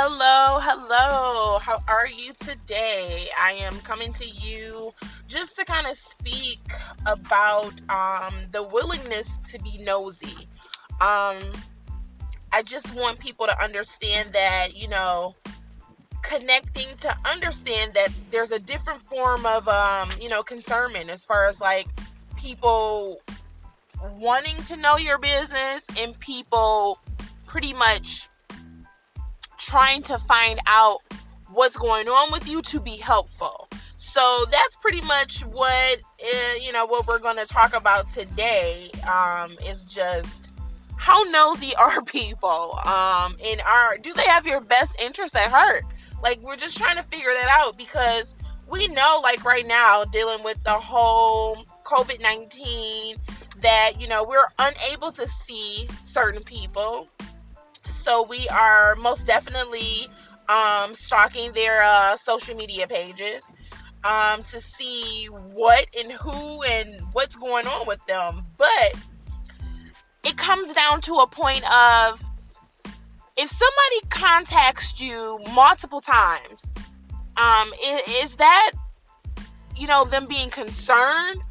Hello, hello. How are you today? I am coming to you just to kind of speak about um, the willingness to be nosy. Um, I just want people to understand that, you know, connecting to understand that there's a different form of, um, you know, concernment as far as like people wanting to know your business and people pretty much trying to find out what's going on with you to be helpful. So that's pretty much what uh, you know what we're going to talk about today. Um, is just how nosy are people? Um, and are do they have your best interest at heart? Like we're just trying to figure that out because we know, like right now, dealing with the whole COVID nineteen, that you know we're unable to see certain people so we are most definitely um, stalking their uh, social media pages um, to see what and who and what's going on with them. But it comes down to a point of if somebody contacts you multiple times, um, is, is that you know them being concerned?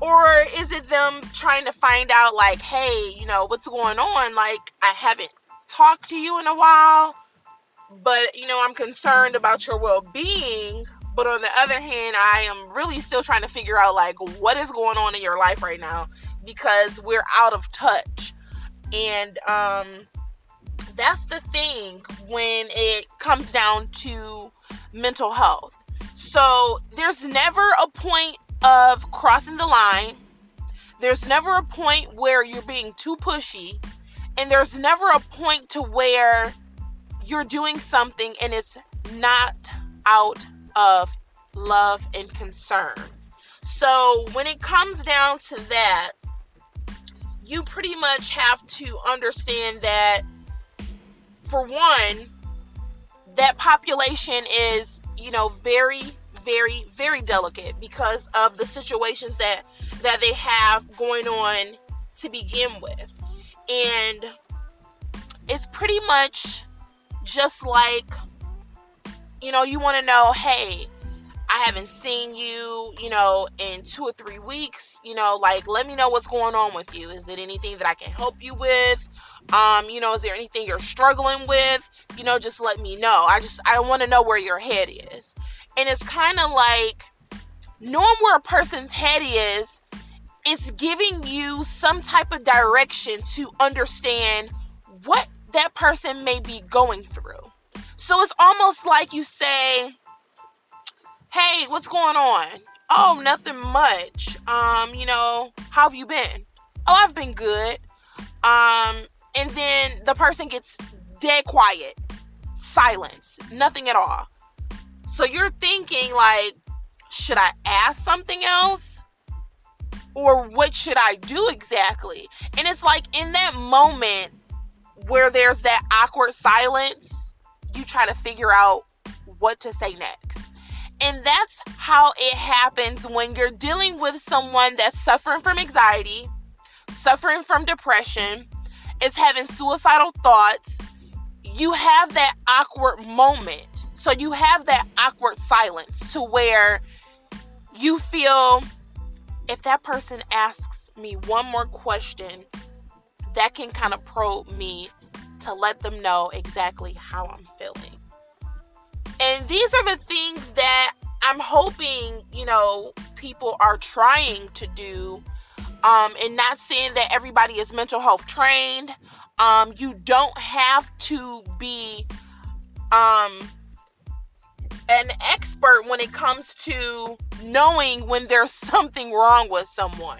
Or is it them trying to find out, like, hey, you know, what's going on? Like, I haven't talked to you in a while, but you know, I'm concerned about your well being. But on the other hand, I am really still trying to figure out like what is going on in your life right now because we're out of touch. And um that's the thing when it comes down to mental health. So there's never a point of crossing the line. There's never a point where you're being too pushy and there's never a point to where you're doing something and it's not out of love and concern. So when it comes down to that, you pretty much have to understand that for one, that population is, you know, very very very delicate because of the situations that that they have going on to begin with and it's pretty much just like you know you want to know hey i haven't seen you you know in two or three weeks you know like let me know what's going on with you. Is it anything that i can help you with? Um you know is there anything you're struggling with? You know just let me know. I just i want to know where your head is. And it's kind of like knowing where a person's head is it's giving you some type of direction to understand what that person may be going through. So it's almost like you say, "Hey, what's going on?" "Oh, nothing much." Um, you know, how have you been? "Oh, I've been good." Um, and then the person gets dead quiet, silence, nothing at all. So you're thinking like, should I ask something else? Or what should I do exactly? And it's like in that moment where there's that awkward silence, you try to figure out what to say next. And that's how it happens when you're dealing with someone that's suffering from anxiety, suffering from depression, is having suicidal thoughts. You have that awkward moment. So you have that awkward silence to where you feel if that person asks me one more question, that can kind of probe me to let them know exactly how I'm feeling. And these are the things that I'm hoping, you know, people are trying to do. Um, and not saying that everybody is mental health trained. Um, you don't have to be um, an expert when it comes to knowing when there's something wrong with someone.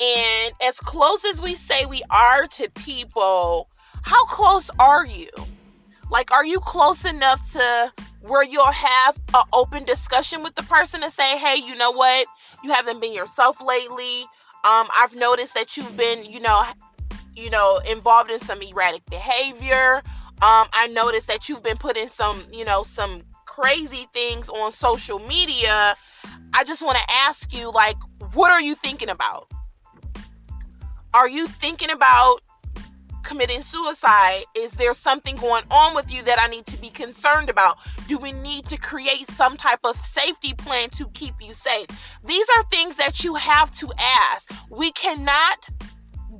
And as close as we say we are to people, how close are you? Like, are you close enough to where you'll have an open discussion with the person and say, hey, you know what? You haven't been yourself lately. Um, I've noticed that you've been, you know, you know, involved in some erratic behavior. Um, I noticed that you've been putting some, you know, some crazy things on social media, I just want to ask you like what are you thinking about? Are you thinking about committing suicide? Is there something going on with you that I need to be concerned about? Do we need to create some type of safety plan to keep you safe? These are things that you have to ask. We cannot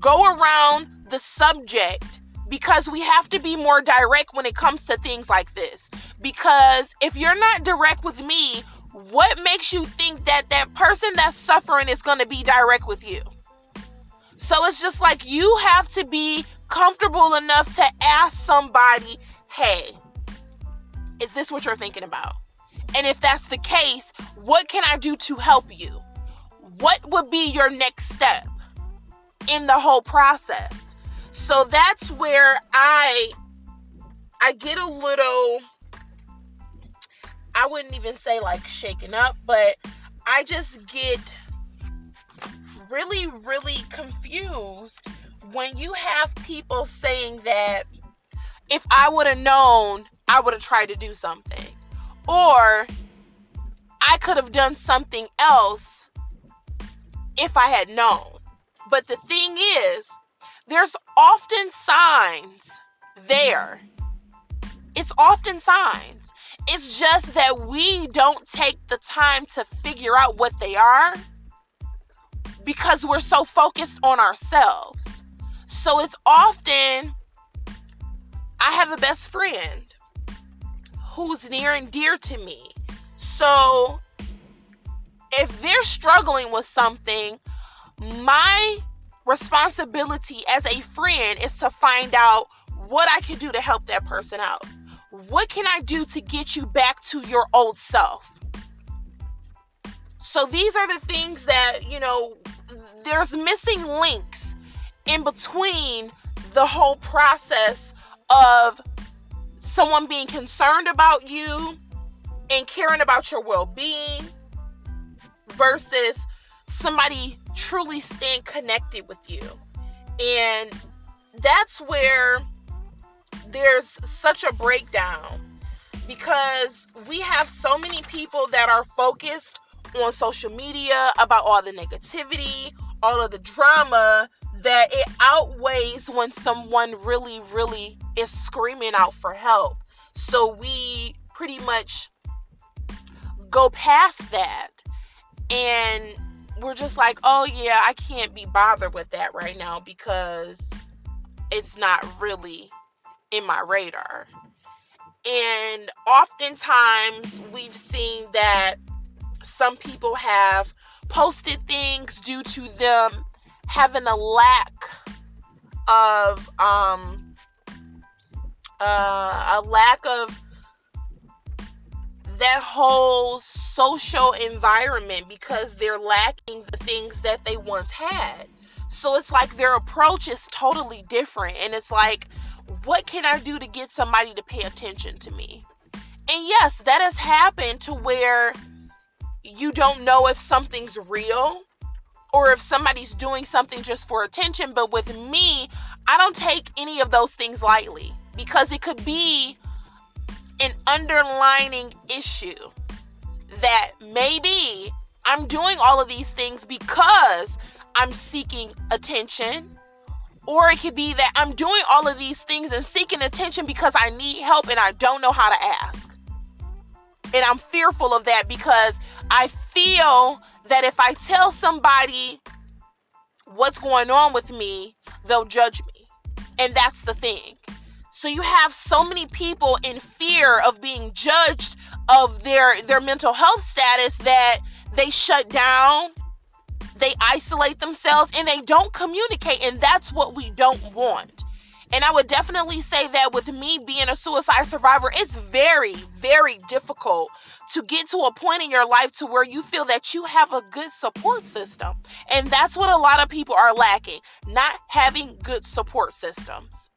go around the subject because we have to be more direct when it comes to things like this. Because if you're not direct with me, what makes you think that that person that's suffering is going to be direct with you? So it's just like you have to be comfortable enough to ask somebody, hey, is this what you're thinking about? And if that's the case, what can I do to help you? What would be your next step in the whole process? So that's where I I get a little I wouldn't even say like shaken up, but I just get really, really confused when you have people saying that if I would have known, I would have tried to do something. Or I could have done something else if I had known. But the thing is, there's often signs there. It's often signs. It's just that we don't take the time to figure out what they are because we're so focused on ourselves. So it's often, I have a best friend who's near and dear to me. So if they're struggling with something, my responsibility as a friend is to find out what I can do to help that person out. What can I do to get you back to your old self? So these are the things that, you know, there's missing links in between the whole process of someone being concerned about you and caring about your well-being versus somebody truly staying connected with you. And that's where there's such a breakdown because we have so many people that are focused on social media about all the negativity, all of the drama that it outweighs when someone really, really is screaming out for help. So we pretty much go past that and we're just like, oh yeah, I can't be bothered with that right now because it's not really in my radar. And oftentimes we've seen that some people have posted things due to them having a lack of um uh, a lack of that whole social environment because they're lacking the things that they once had. So it's like their approach is totally different. And it's like, what can I do to get somebody to pay attention to me? And yes, that has happened to where you don't know if something's real or if somebody's doing something just for attention. But with me, I don't take any of those things lightly because it could be an underlining issue that maybe I'm doing all of these things because I'm seeking attention. Or it could be that I'm doing all of these things and seeking attention because I need help and I don't know how to ask. And I'm fearful of that because I feel that if I tell somebody what's going on with me, they'll judge me. And that's the thing. So you have so many people in fear of being judged of their their mental health status that they shut down, they isolate themselves and they don't communicate and that's what we don't want. And I would definitely say that with me being a suicide survivor, it's very, very difficult to get to a point in your life to where you feel that you have a good support system. And that's what a lot of people are lacking, not having good support systems.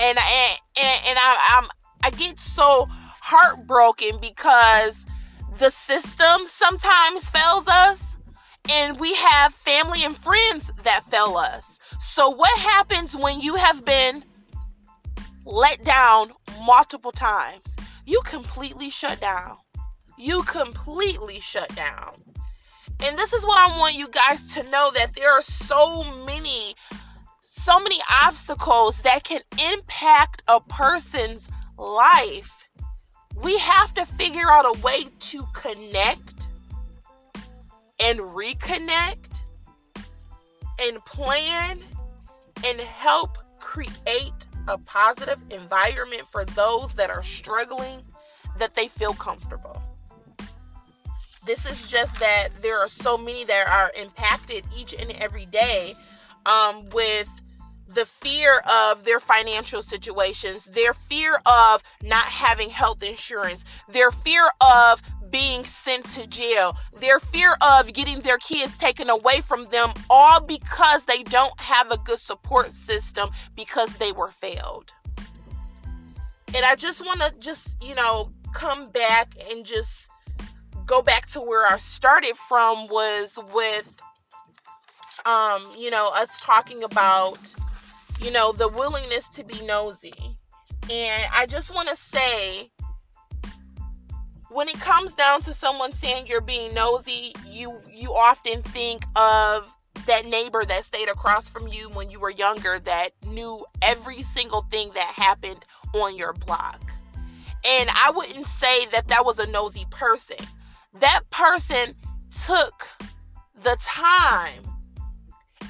And and and, and I, I'm I get so heartbroken because the system sometimes fails us and we have family and friends that fail us. So, what happens when you have been let down multiple times? You completely shut down. You completely shut down. And this is what I want you guys to know that there are so many so many obstacles that can impact a person's life. We have to figure out a way to connect and reconnect and plan and help create a positive environment for those that are struggling that they feel comfortable. This is just that there are so many that are impacted each and every day um, with the fear of their financial situations, their fear of not having health insurance, their fear of being sent to jail, their fear of getting their kids taken away from them, all because they don't have a good support system because they were failed. And I just want to just, you know, come back and just go back to where I started from was with um, you know, us talking about you know, the willingness to be nosy. And I just want to say when it comes down to someone saying you're being nosy, you you often think of that neighbor that stayed across from you when you were younger that knew every single thing that happened on your block. And I wouldn't say that that was a nosy person. That person took the time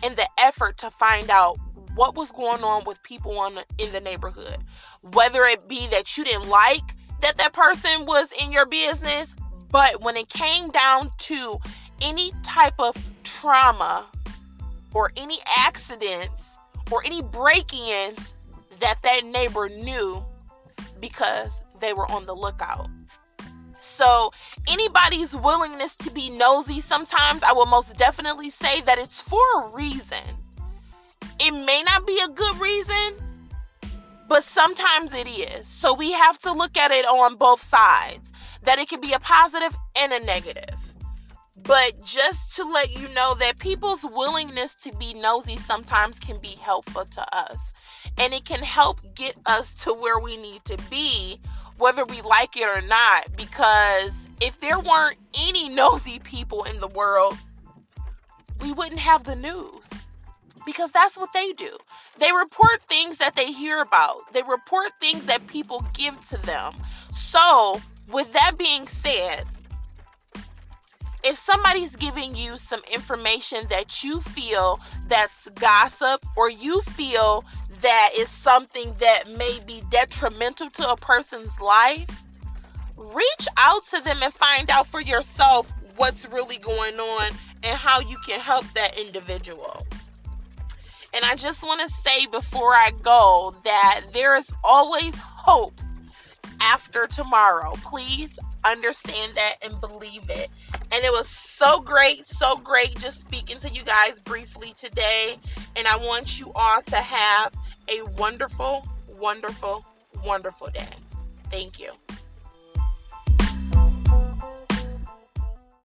and the effort to find out what was going on with people on in the neighborhood. Whether it be that you didn't like that that person was in your business, but when it came down to any type of trauma or any accidents or any break-ins that that neighbor knew because they were on the lookout. So, anybody's willingness to be nosy, sometimes I will most definitely say that it's for a reason. It may not be a good reason, but sometimes it is. So we have to look at it on both sides that it can be a positive and a negative. But just to let you know that people's willingness to be nosy sometimes can be helpful to us. And it can help get us to where we need to be, whether we like it or not. Because if there weren't any nosy people in the world, we wouldn't have the news because that's what they do. They report things that they hear about, they report things that people give to them. So, with that being said, if somebody's giving you some information that you feel that's gossip or you feel that is something that may be detrimental to a person's life, reach out to them and find out for yourself what's really going on and how you can help that individual. And I just want to say before I go that there is always hope after tomorrow. Please understand that and believe it. And it was so great, so great just speaking to you guys briefly today. And I want you all to have a wonderful, wonderful, wonderful day. Thank you.